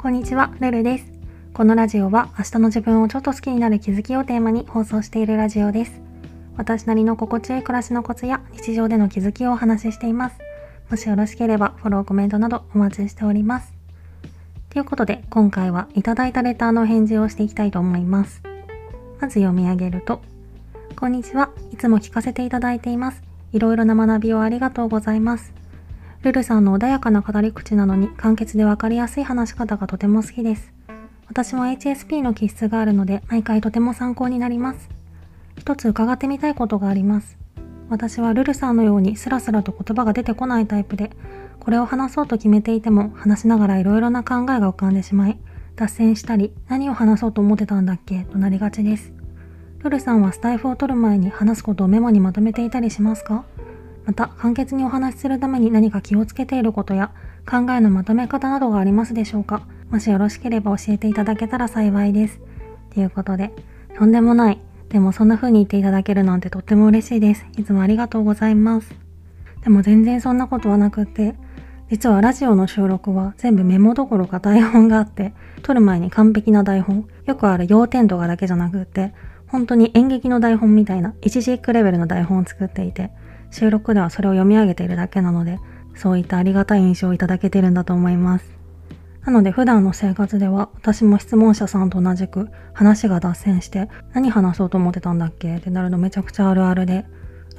こんにちは、ルルです。このラジオは明日の自分をちょっと好きになる気づきをテーマに放送しているラジオです。私なりの心地よい暮らしのコツや日常での気づきをお話ししています。もしよろしければフォロー、コメントなどお待ちしております。ということで、今回はいただいたレターの返事をしていきたいと思います。まず読み上げると、こんにちは。いつも聞かせていただいています。いろいろな学びをありがとうございます。ルルさんの穏やかな語り口なのに簡潔でわかりやすい話し方がとても好きです。私も HSP の気質があるので毎回とても参考になります。一つ伺ってみたいことがあります。私はルルさんのようにスラスラと言葉が出てこないタイプで、これを話そうと決めていても話しながらいろいろな考えが浮かんでしまい、脱線したり何を話そうと思ってたんだっけ？となりがちです。ルルさんはスタイフを取る前に話すことをメモにまとめていたりしますか？また簡潔にお話しするために何か気をつけていることや考えのまとめ方などがありますでしょうか？もしよろしければ教えていただけたら幸いです。ということで、とんでもない。でもそんな風に言っていただけるなんてとっても嬉しいです。いつもありがとうございます。でも全然そんなことはなくって、実はラジオの収録は全部メモどころか台本があって、撮る前に完璧な台本、よくある要点とかだけじゃなくって、本当に演劇の台本みたいな一時クレベルの台本を作っていて、収録ではそれを読み上げているだけなので、そういったありがたい印象をいただけてるんだと思います。なので普段の生活では私も質問者さんと同じく話が脱線して何話そうと思ってたんだっけ？ってなるのめちゃくちゃあるあるで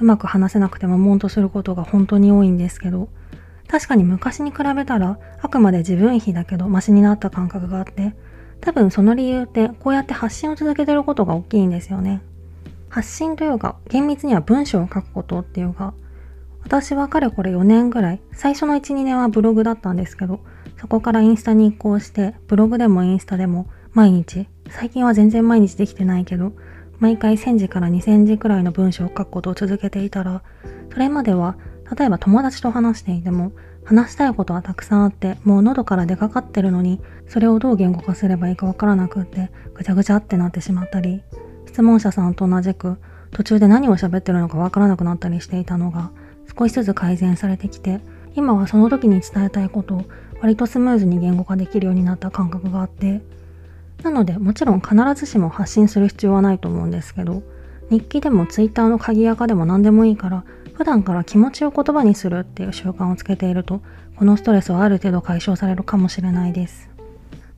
うまく話せなくても悶とすることが本当に多いんですけど確かに昔に比べたらあくまで自分比だけどマシになった感覚があって多分その理由ってこうやって発信を続けてることが大きいんですよね。発信というか、厳密には文章を書くことっていうか、私はかれこれ4年ぐらい、最初の1、2年はブログだったんですけど、そこからインスタに移行して、ブログでもインスタでも毎日、最近は全然毎日できてないけど、毎回1000字から2000字くらいの文章を書くことを続けていたら、それまでは、例えば友達と話していても、話したいことはたくさんあって、もう喉から出かかってるのに、それをどう言語化すればいいかわからなくって、ぐちゃぐちゃってなってしまったり、質問者さんと同じく途中で何を喋ってるのかわからなくなったりしていたのが少しずつ改善されてきて今はその時に伝えたいことを割とスムーズに言語化できるようになった感覚があってなのでもちろん必ずしも発信する必要はないと思うんですけど日記でも Twitter の鍵垢でも何でもいいから普段から気持ちを言葉にするっていう習慣をつけているとこのストレスはある程度解消されるかもしれないです。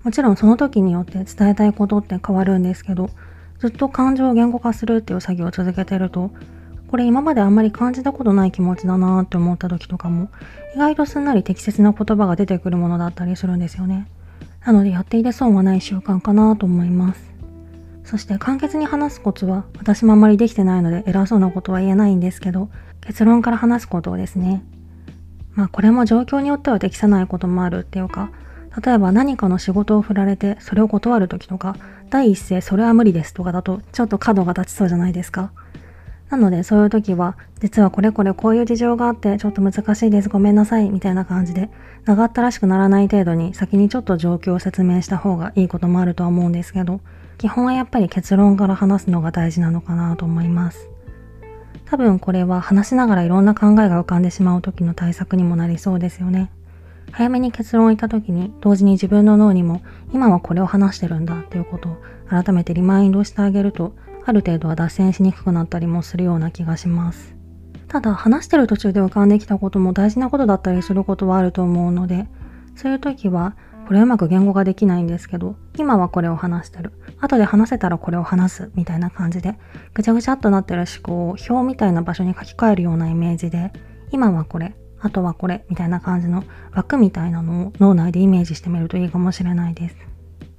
もちろんその時によって伝えたいことって変わるんですけどずっと感情を言語化するっていう作業を続けてると、これ今まであんまり感じたことない気持ちだなって思った時とかも、意外とすんなり適切な言葉が出てくるものだったりするんですよね。なのでやっていて損はない習慣かなと思います。そして簡潔に話すコツは私もあんまりできてないので偉そうなことは言えないんですけど、結論から話すことをですね。まあこれも状況によっては適さないこともあるっていうか、例えば何かの仕事を振られてそれを断る時とか、第一声それは無理ですとかだとちょっと角が立ちそうじゃないですか。なのでそういう時は、実はこれこれこういう事情があってちょっと難しいです、ごめんなさい、みたいな感じで、長ったらしくならない程度に先にちょっと状況を説明した方がいいこともあるとは思うんですけど、基本はやっぱり結論から話すのが大事なのかなと思います。多分これは話しながらいろんな考えが浮かんでしまう時の対策にもなりそうですよね。早めに結論を言った時に同時に自分の脳にも今はこれを話してるんだっていうことを改めてリマインドしてあげるとある程度は脱線しにくくなったりもするような気がします。ただ話してる途中で浮かんできたことも大事なことだったりすることはあると思うのでそういう時はこれうまく言語ができないんですけど今はこれを話してる後で話せたらこれを話すみたいな感じでぐちゃぐちゃっとなってる思考を表みたいな場所に書き換えるようなイメージで今はこれあとはこれみたいな感じの枠みたいなのを脳内でイメージしてみるといいかもしれないです。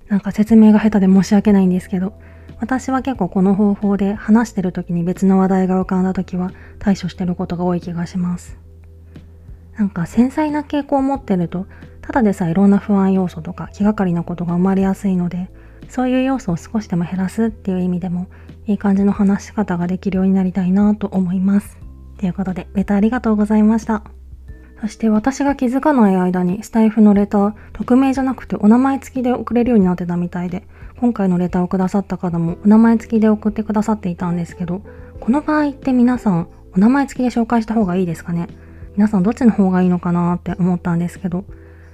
なんか説明が下手で申し訳ないんですけど、私は結構この方法で話してる時に別の話題が浮かんだ時は対処してることが多い気がします。なんか繊細な傾向を持ってると、ただでさえいろんな不安要素とか気がかりなことが生まれやすいので、そういう要素を少しでも減らすっていう意味でも、いい感じの話し方ができるようになりたいなと思います。ということで、レタありがとうございました。そして私が気づかない間にスタイフのレター、匿名じゃなくてお名前付きで送れるようになってたみたいで、今回のレターをくださった方もお名前付きで送ってくださっていたんですけど、この場合って皆さんお名前付きで紹介した方がいいですかね。皆さんどっちの方がいいのかなって思ったんですけど、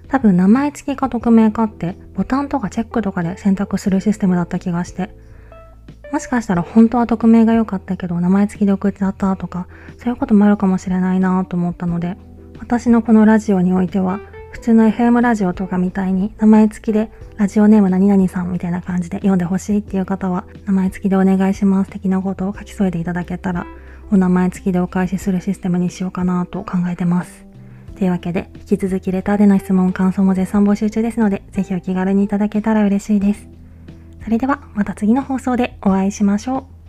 多分名前付きか匿名かってボタンとかチェックとかで選択するシステムだった気がして、もしかしたら本当は匿名が良かったけど名前付きで送っちゃったとか、そういうこともあるかもしれないなと思ったので、私のこのラジオにおいては、普通の FM ラジオとかみたいに名前付きでラジオネーム何々さんみたいな感じで読んでほしいっていう方は名前付きでお願いします的なことを書き添えていただけたらお名前付きでお返しするシステムにしようかなと考えてます。というわけで、引き続きレターでの質問、感想も絶賛募集中ですので、ぜひお気軽にいただけたら嬉しいです。それではまた次の放送でお会いしましょう。